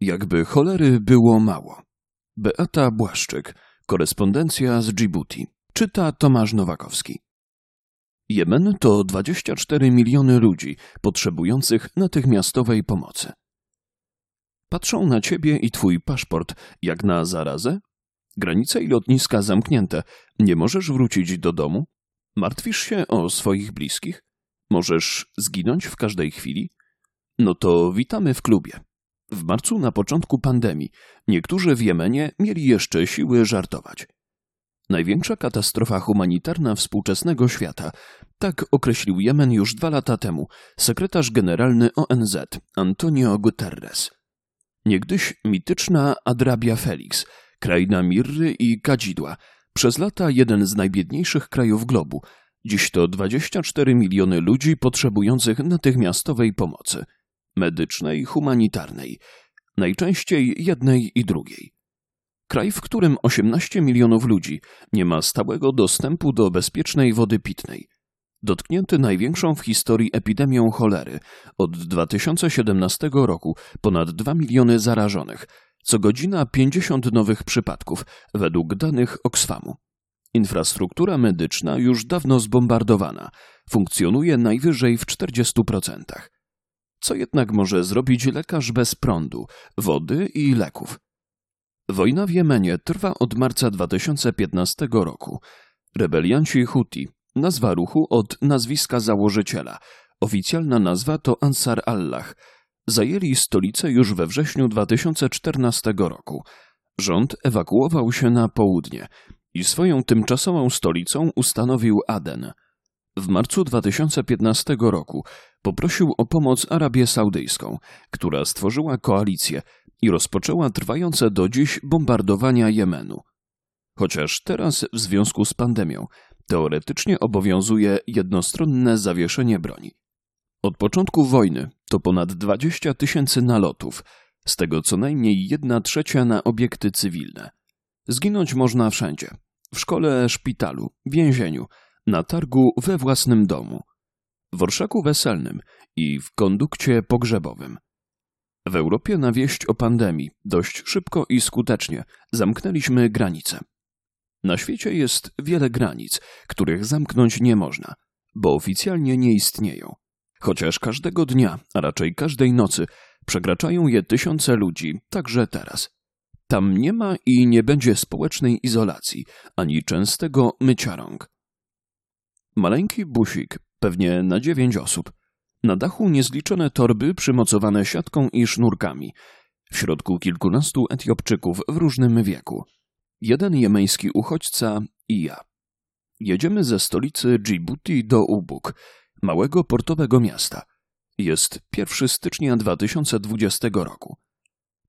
Jakby cholery było mało. Beata Błaszczyk, korespondencja z Djibouti. Czyta Tomasz Nowakowski. Jemen to 24 miliony ludzi potrzebujących natychmiastowej pomocy. Patrzą na ciebie i twój paszport jak na zarazę? Granice i lotniska zamknięte. Nie możesz wrócić do domu? Martwisz się o swoich bliskich? Możesz zginąć w każdej chwili? No to witamy w klubie. W marcu na początku pandemii niektórzy w Jemenie mieli jeszcze siły żartować. Największa katastrofa humanitarna współczesnego świata. Tak określił Jemen już dwa lata temu sekretarz generalny ONZ Antonio Guterres. Niegdyś mityczna Adrabia Felix, kraina Mirry i Kadzidła, przez lata jeden z najbiedniejszych krajów globu, dziś to 24 miliony ludzi potrzebujących natychmiastowej pomocy medycznej, humanitarnej, najczęściej jednej i drugiej. Kraj, w którym 18 milionów ludzi nie ma stałego dostępu do bezpiecznej wody pitnej. Dotknięty największą w historii epidemią cholery, od 2017 roku ponad 2 miliony zarażonych, co godzina 50 nowych przypadków, według danych Oxfamu. Infrastruktura medyczna już dawno zbombardowana, funkcjonuje najwyżej w 40%. Co jednak może zrobić lekarz bez prądu, wody i leków? Wojna w Jemenie trwa od marca 2015 roku. Rebelianci Huti, nazwa ruchu od nazwiska założyciela, oficjalna nazwa to Ansar Allah, zajęli stolicę już we wrześniu 2014 roku. Rząd ewakuował się na południe i swoją tymczasową stolicą ustanowił Aden. W marcu 2015 roku poprosił o pomoc Arabię Saudyjską, która stworzyła koalicję i rozpoczęła trwające do dziś bombardowania Jemenu. Chociaż teraz, w związku z pandemią, teoretycznie obowiązuje jednostronne zawieszenie broni. Od początku wojny to ponad 20 tysięcy nalotów, z tego co najmniej jedna trzecia na obiekty cywilne. Zginąć można wszędzie w szkole, szpitalu, więzieniu, na targu we własnym domu, w orszaku weselnym i w kondukcie pogrzebowym. W Europie na wieść o pandemii dość szybko i skutecznie zamknęliśmy granice. Na świecie jest wiele granic, których zamknąć nie można, bo oficjalnie nie istnieją. Chociaż każdego dnia, a raczej każdej nocy, przekraczają je tysiące ludzi, także teraz. Tam nie ma i nie będzie społecznej izolacji, ani częstego mycia rąk. Maleńki busik, pewnie na dziewięć osób. Na dachu niezliczone torby przymocowane siatką i sznurkami. W środku kilkunastu Etiopczyków w różnym wieku. Jeden jemeński uchodźca i ja. Jedziemy ze stolicy Djibouti do Ubuk, małego portowego miasta. Jest 1 stycznia 2020 roku.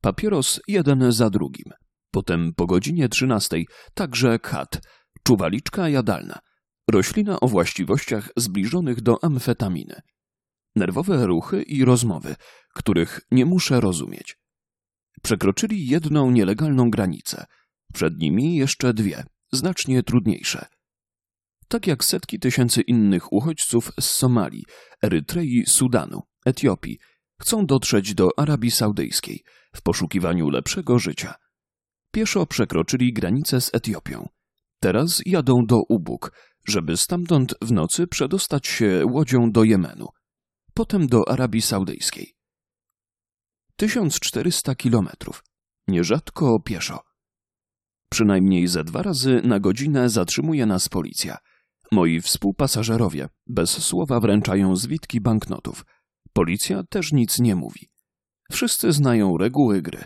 Papieros jeden za drugim. Potem po godzinie 13 także kat, czuwaliczka jadalna, roślina o właściwościach zbliżonych do amfetaminy. Nerwowe ruchy i rozmowy, których nie muszę rozumieć. Przekroczyli jedną nielegalną granicę, przed nimi jeszcze dwie, znacznie trudniejsze – tak jak setki tysięcy innych uchodźców z Somalii, Erytrei, Sudanu, Etiopii, chcą dotrzeć do Arabii Saudyjskiej w poszukiwaniu lepszego życia. Pieszo przekroczyli granicę z Etiopią. Teraz jadą do Ubuk, żeby stamtąd w nocy przedostać się łodzią do Jemenu, potem do Arabii Saudyjskiej. 1400 kilometrów, nierzadko pieszo. Przynajmniej ze dwa razy na godzinę zatrzymuje nas policja – Moi współpasażerowie bez słowa wręczają zwitki banknotów. Policja też nic nie mówi. Wszyscy znają reguły gry.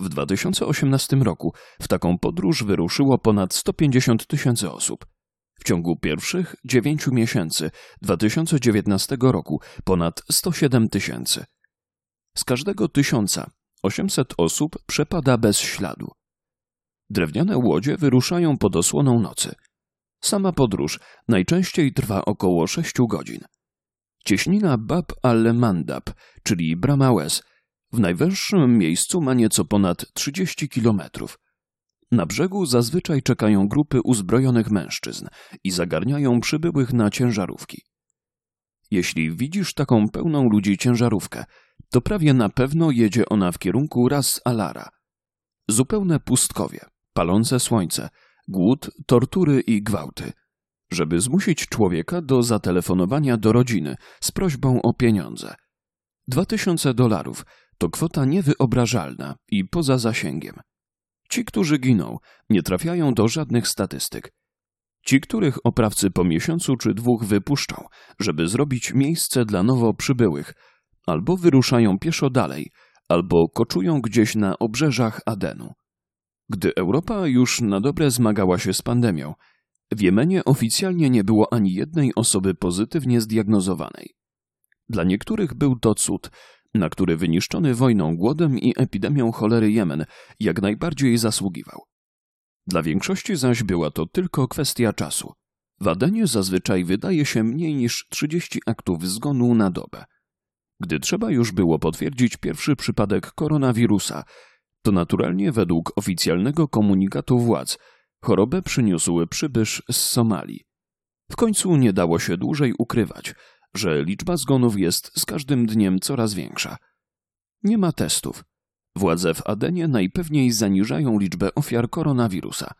W 2018 roku w taką podróż wyruszyło ponad 150 tysięcy osób. W ciągu pierwszych dziewięciu miesięcy 2019 roku ponad 107 tysięcy. Z każdego tysiąca 800 osób przepada bez śladu. Drewniane łodzie wyruszają pod osłoną nocy – Sama podróż najczęściej trwa około sześciu godzin. Cieśnina Bab al-Mandab, czyli Brama Łez, w najwęższym miejscu ma nieco ponad 30 kilometrów. Na brzegu zazwyczaj czekają grupy uzbrojonych mężczyzn i zagarniają przybyłych na ciężarówki. Jeśli widzisz taką pełną ludzi ciężarówkę, to prawie na pewno jedzie ona w kierunku Ras Alara. Zupełne pustkowie, palące słońce, głód, tortury i gwałty. Żeby zmusić człowieka do zatelefonowania do rodziny z prośbą o pieniądze. Dwa tysiące dolarów to kwota niewyobrażalna i poza zasięgiem. Ci, którzy giną, nie trafiają do żadnych statystyk. Ci, których oprawcy po miesiącu czy dwóch wypuszczą, żeby zrobić miejsce dla nowo przybyłych, albo wyruszają pieszo dalej, albo koczują gdzieś na obrzeżach Adenu. Gdy Europa już na dobre zmagała się z pandemią, w Jemenie oficjalnie nie było ani jednej osoby pozytywnie zdiagnozowanej. Dla niektórych był to cud, na który wyniszczony wojną, głodem i epidemią cholery Jemen jak najbardziej zasługiwał. Dla większości zaś była to tylko kwestia czasu. W Adenie zazwyczaj wydaje się mniej niż 30 aktów zgonu na dobę. Gdy trzeba już było potwierdzić pierwszy przypadek koronawirusa, to naturalnie według oficjalnego komunikatu władz chorobę przyniósł przybysz z Somalii. W końcu nie dało się dłużej ukrywać, że liczba zgonów jest z każdym dniem coraz większa. Nie ma testów. Władze w Adenie najpewniej zaniżają liczbę ofiar koronawirusa.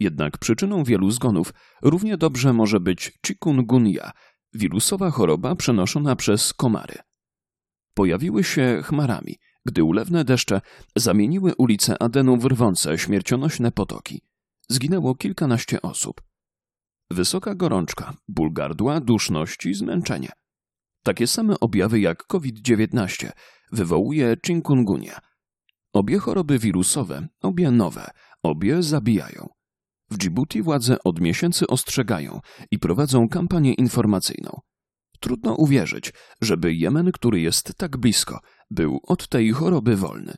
Jednak przyczyną wielu zgonów równie dobrze może być chikungunya, wirusowa choroba przenoszona przez komary. Pojawiły się chmarami, gdy ulewne deszcze zamieniły ulice Adenu w rwące, śmiercionośne potoki. Zginęło kilkanaście osób. Wysoka gorączka, ból gardła, duszność i zmęczenie. Takie same objawy jak COVID-19 wywołuje chikungunya. Obie choroby wirusowe, obie nowe, obie zabijają. W Djibouti władze od miesięcy ostrzegają i prowadzą kampanię informacyjną. Trudno uwierzyć, żeby Jemen, który jest tak blisko, był od tej choroby wolny.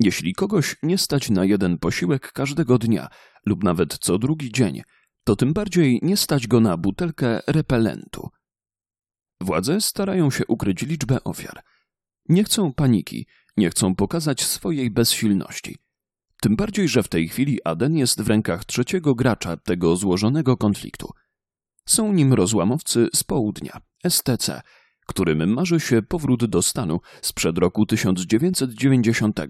Jeśli kogoś nie stać na jeden posiłek każdego dnia lub nawet co drugi dzień, to tym bardziej nie stać go na butelkę repelentu. Władze starają się ukryć liczbę ofiar. Nie chcą paniki, nie chcą pokazać swojej bezsilności. Tym bardziej, że w tej chwili Aden jest w rękach trzeciego gracza tego złożonego konfliktu. Są nim rozłamowcy z południa, STC, którym marzy się powrót do stanu sprzed roku 1990,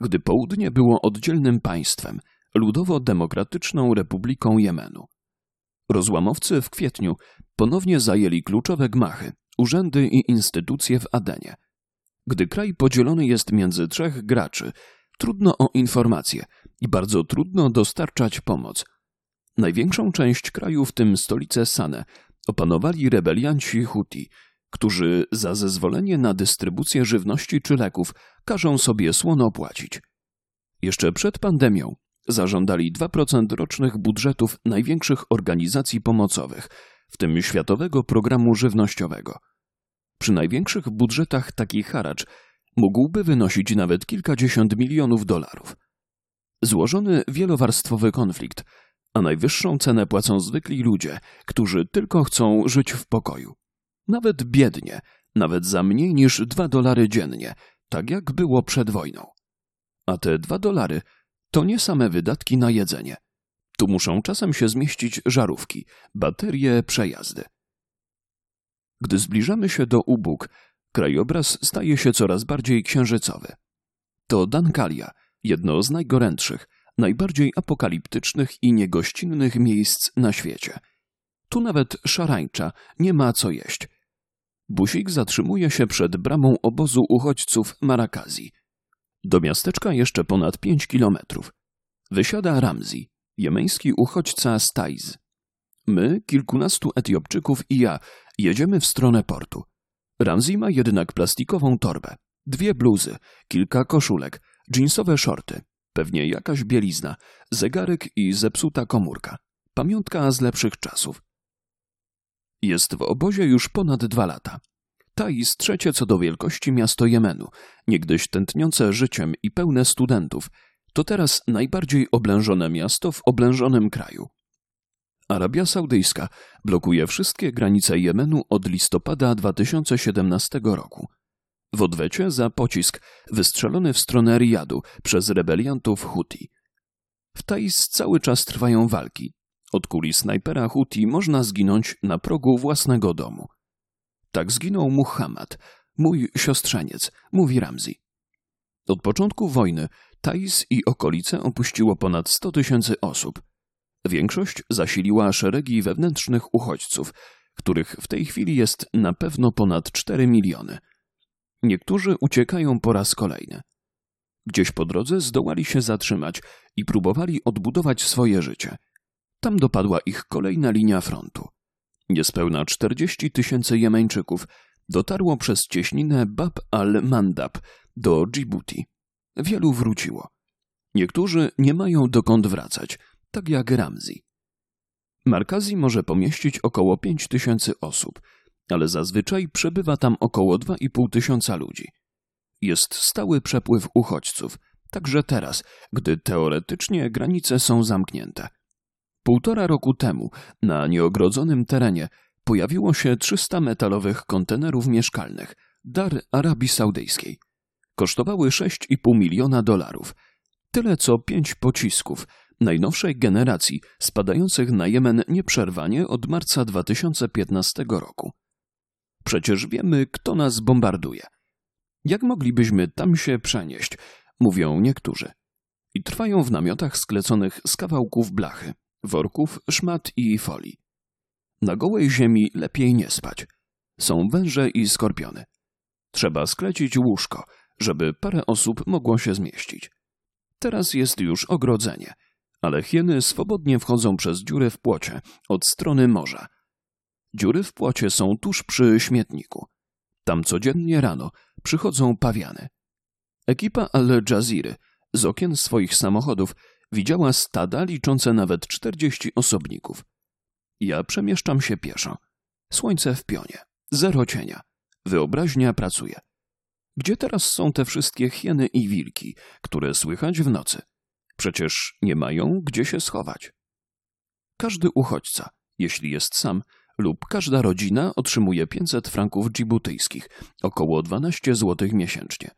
gdy południe było oddzielnym państwem, Ludowo-Demokratyczną Republiką Jemenu. Rozłamowcy w kwietniu ponownie zajęli kluczowe gmachy, urzędy i instytucje w Adenie. Gdy kraj podzielony jest między trzech graczy, trudno o informacje i bardzo trudno dostarczać pomoc. Największą część kraju, w tym stolicę Sanę, opanowali rebelianci Huti, którzy za zezwolenie na dystrybucję żywności czy leków każą sobie słono płacić. Jeszcze przed pandemią zażądali 2% rocznych budżetów największych organizacji pomocowych, w tym Światowego Programu Żywnościowego. Przy największych budżetach taki haracz mógłby wynosić nawet kilkadziesiąt milionów dolarów. Złożony wielowarstwowy konflikt, a najwyższą cenę płacą zwykli ludzie, którzy tylko chcą żyć w pokoju. Nawet biednie, nawet za mniej niż dwa dolary dziennie, tak jak było przed wojną. A te dwa dolary to nie same wydatki na jedzenie. Tu muszą czasem się zmieścić żarówki, baterie, przejazdy. Gdy zbliżamy się do Ubóg, krajobraz staje się coraz bardziej księżycowy. To Dankalia, jedno z najgorętszych, najbardziej apokaliptycznych i niegościnnych miejsc na świecie. Tu nawet szarańcza nie ma co jeść. Busik zatrzymuje się przed bramą obozu uchodźców Marakazi. Do miasteczka jeszcze ponad pięć kilometrów. Wysiada Ramzi, jemeński uchodźca z Tajz. My, kilkunastu Etiopczyków i ja, jedziemy w stronę portu. Ramzi ma jednak plastikową torbę, dwie bluzy, kilka koszulek, dżinsowe shorty, pewnie jakaś bielizna, zegarek i zepsuta komórka. Pamiątka z lepszych czasów. Jest w obozie już ponad dwa lata. Taiz trzecie co do wielkości miasto Jemenu, niegdyś tętniące życiem i pełne studentów, to teraz najbardziej oblężone miasto w oblężonym kraju. Arabia Saudyjska blokuje wszystkie granice Jemenu od listopada 2017 roku. W odwecie za pocisk wystrzelony w stronę Riyadu przez rebeliantów Huti. W Taiz cały czas trwają walki. Od kuli snajpera Huti można zginąć na progu własnego domu. Tak zginął Muhammad, mój siostrzeniec, mówi Ramsey. Od początku wojny Thais i okolice opuściło ponad 100 tysięcy osób. Większość zasiliła szeregi wewnętrznych uchodźców, których w tej chwili jest na pewno ponad 4 miliony. Niektórzy uciekają po raz kolejny. Gdzieś po drodze zdołali się zatrzymać i próbowali odbudować swoje życie. Tam dopadła ich kolejna linia frontu. Niespełna 40 tysięcy Jemeńczyków dotarło przez cieśninę Bab al-Mandab do Djibouti. Wielu wróciło. Niektórzy nie mają dokąd wracać, tak jak Ramzi. Markazi może pomieścić około 5 tysięcy osób, ale zazwyczaj przebywa tam około 2,5 tysiąca ludzi. Jest stały przepływ uchodźców, także teraz, gdy teoretycznie granice są zamknięte. Półtora roku temu na nieogrodzonym terenie pojawiło się 300 metalowych kontenerów mieszkalnych, dar Arabii Saudyjskiej. Kosztowały 6,5 miliona dolarów. Tyle co pięć pocisków najnowszej generacji spadających na Jemen nieprzerwanie od marca 2015 roku. Przecież wiemy, kto nas bombarduje. Jak moglibyśmy tam się przenieść? Mówią niektórzy. I trwają w namiotach skleconych z kawałków blachy, worków, szmat i folii. Na gołej ziemi lepiej nie spać. Są węże i skorpiony. Trzeba sklecić łóżko, żeby parę osób mogło się zmieścić. Teraz jest już ogrodzenie, ale hieny swobodnie wchodzą przez dziury w płocie od strony morza. Dziury w płocie są tuż przy śmietniku. Tam codziennie rano przychodzą pawiany. Ekipa Al Jaziry z okien swoich samochodów widziała stada liczące nawet czterdzieści osobników. Ja przemieszczam się pieszo. Słońce w pionie. Zero cienia. Wyobraźnia pracuje. Gdzie teraz są te wszystkie hieny i wilki, które słychać w nocy? Przecież nie mają gdzie się schować. Każdy uchodźca, jeśli jest sam, lub każda rodzina otrzymuje 500 franków dżibutyjskich, około 12 zł miesięcznie.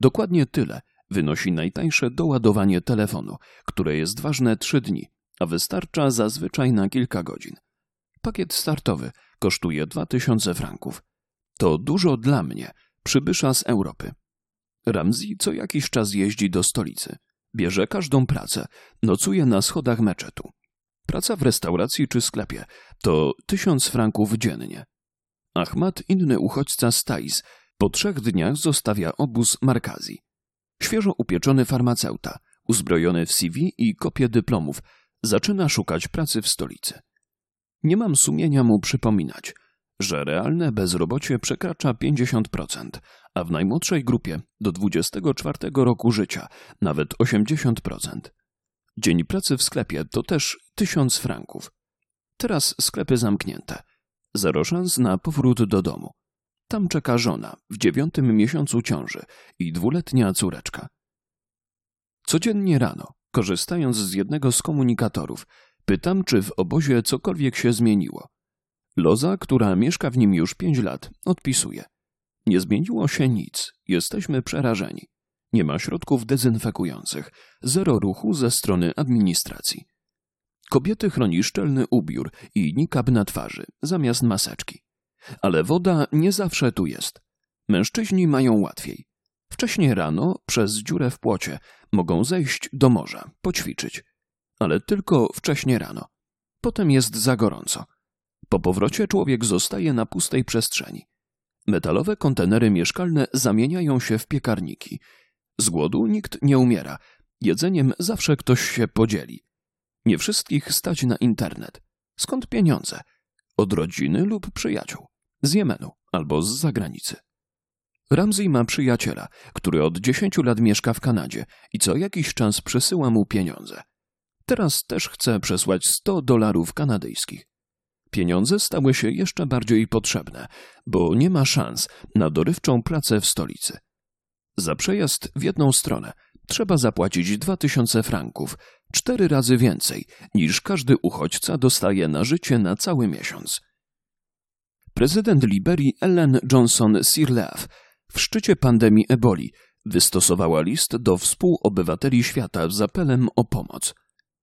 Dokładnie tyle wynosi najtańsze doładowanie telefonu, które jest ważne 3 dni, a wystarcza zazwyczaj na kilka godzin. Pakiet startowy kosztuje 2000 franków. To dużo dla mnie, przybysza z Europy. Ramzi co jakiś czas jeździ do stolicy. Bierze każdą pracę, nocuje na schodach meczetu. Praca w restauracji czy sklepie to tysiąc franków dziennie. Ahmad, inny uchodźca z Tais, po trzech dniach zostawia obóz Markazi. Świeżo upieczony farmaceuta, uzbrojony w CV i kopię dyplomów, zaczyna szukać pracy w stolicy. Nie mam sumienia mu przypominać, że realne bezrobocie przekracza 50%, a w najmłodszej grupie do 24 roku życia nawet 80%. Dzień pracy w sklepie to też 1000 franków. Teraz sklepy zamknięte. Zero szans na powrót do domu. Tam czeka żona w dziewiątym miesiącu ciąży i dwuletnia córeczka. Codziennie rano, korzystając z jednego z komunikatorów, pytam, czy w obozie cokolwiek się zmieniło. Loza, która mieszka w nim już pięć lat, odpisuje. Nie zmieniło się nic, jesteśmy przerażeni. Nie ma środków dezynfekujących, zero ruchu ze strony administracji. Kobiety chroni szczelny ubiór i nikab na twarzy, zamiast maseczki. Ale woda nie zawsze tu jest. Mężczyźni mają łatwiej. Wcześniej rano, przez dziurę w płocie, mogą zejść do morza, poćwiczyć. Ale tylko wcześnie rano. Potem jest za gorąco. Po powrocie człowiek zostaje na pustej przestrzeni. Metalowe kontenery mieszkalne zamieniają się w piekarniki. Z głodu nikt nie umiera. Jedzeniem zawsze ktoś się podzieli. Nie wszystkich stać na internet. Skąd pieniądze? Od rodziny lub przyjaciół. Z Jemenu albo z zagranicy. Ramsey ma przyjaciela, który od dziesięciu lat mieszka w Kanadzie i co jakiś czas przesyła mu pieniądze. Teraz też chce przesłać 100 dolarów kanadyjskich. Pieniądze stały się jeszcze bardziej potrzebne, bo nie ma szans na dorywczą pracę w stolicy. Za przejazd w jedną stronę trzeba zapłacić 2000 franków, cztery razy więcej niż każdy uchodźca dostaje na życie na cały miesiąc. Prezydent Liberii Ellen Johnson Sirleaf w szczycie pandemii eboli wystosowała list do współobywateli świata z apelem o pomoc.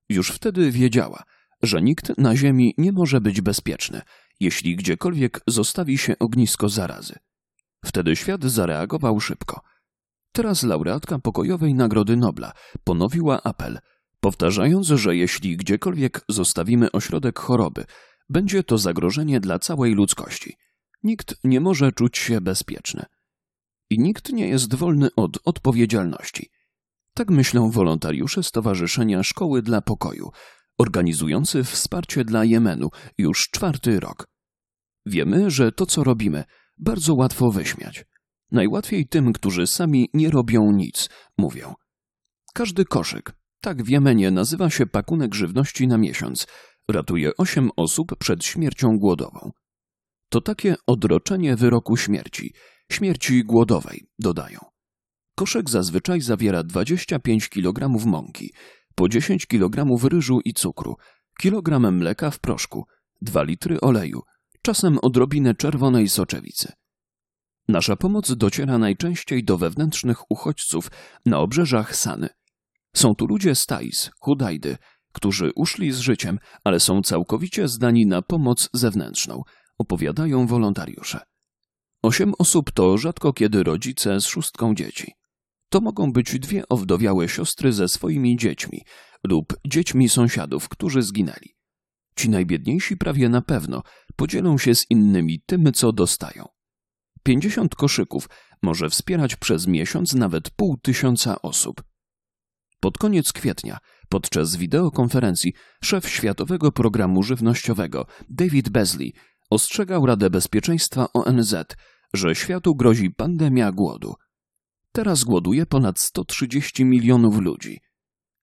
Już wtedy wiedziała, że nikt na Ziemi nie może być bezpieczny, jeśli gdziekolwiek zostawi się ognisko zarazy. Wtedy świat zareagował szybko. Teraz laureatka pokojowej Nagrody Nobla ponowiła apel, powtarzając, że jeśli gdziekolwiek zostawimy ośrodek choroby, będzie to zagrożenie dla całej ludzkości. Nikt nie może czuć się bezpieczny. I nikt nie jest wolny od odpowiedzialności. Tak myślą wolontariusze Stowarzyszenia Szkoły dla Pokoju, organizujący wsparcie dla Jemenu już czwarty rok. Wiemy, że to, co robimy, bardzo łatwo wyśmiać. Najłatwiej tym, którzy sami nie robią nic, mówią. Każdy koszyk, tak w Jemenie nazywa się pakunek żywności na miesiąc, ratuje osiem osób przed śmiercią głodową. To takie odroczenie wyroku śmierci, śmierci głodowej, dodają. Koszek zazwyczaj zawiera 25 kg mąki, po 10 kg ryżu i cukru, kilogram mleka w proszku, 2 litry oleju, czasem odrobinę czerwonej soczewicy. Nasza pomoc dociera najczęściej do wewnętrznych uchodźców na obrzeżach Sany. Są tu ludzie z Tais, Hudajdy, którzy uszli z życiem, ale są całkowicie zdani na pomoc zewnętrzną, opowiadają wolontariusze. Osiem osób to rzadko kiedy rodzice z szóstką dzieci. To mogą być dwie owdowiałe siostry ze swoimi dziećmi lub dziećmi sąsiadów, którzy zginęli. Ci najbiedniejsi prawie na pewno podzielą się z innymi tym, co dostają. Pięćdziesiąt koszyków może wspierać przez miesiąc nawet pół tysiąca osób. Pod koniec kwietnia, podczas wideokonferencji, szef Światowego Programu Żywnościowego David Beasley ostrzegał Radę Bezpieczeństwa ONZ, że światu grozi pandemia głodu. Teraz głoduje ponad 130 milionów ludzi.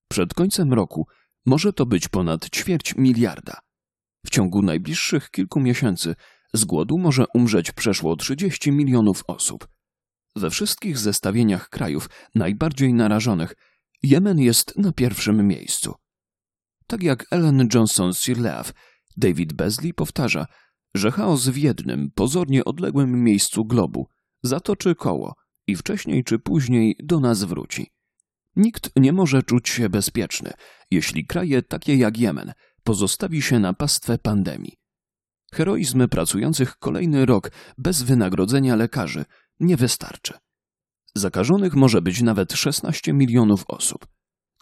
Przed końcem roku może to być ponad ćwierć miliarda. W ciągu najbliższych kilku miesięcy z głodu może umrzeć przeszło 30 milionów osób. We wszystkich zestawieniach krajów najbardziej narażonych Jemen jest na pierwszym miejscu. Tak jak Ellen Johnson Sirleaf, David Beasley powtarza, że chaos w jednym, pozornie odległym miejscu globu zatoczy koło i wcześniej czy później do nas wróci. Nikt nie może czuć się bezpieczny, jeśli kraje takie jak Jemen pozostawi się na pastwę pandemii. Heroizm pracujących kolejny rok bez wynagrodzenia lekarzy nie wystarczy. Zakażonych może być nawet 16 milionów osób.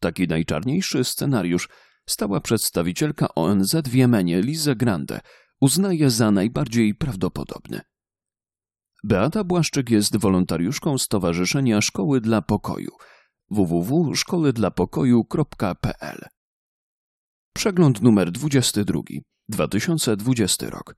Taki najczarniejszy scenariusz stała przedstawicielka ONZ w Jemenie Lize Grande uznaje za najbardziej prawdopodobny. Beata Błaszczyk jest wolontariuszką Stowarzyszenia Szkoły dla Pokoju www.szkolydlapokoju.pl Przegląd numer 22 2020 rok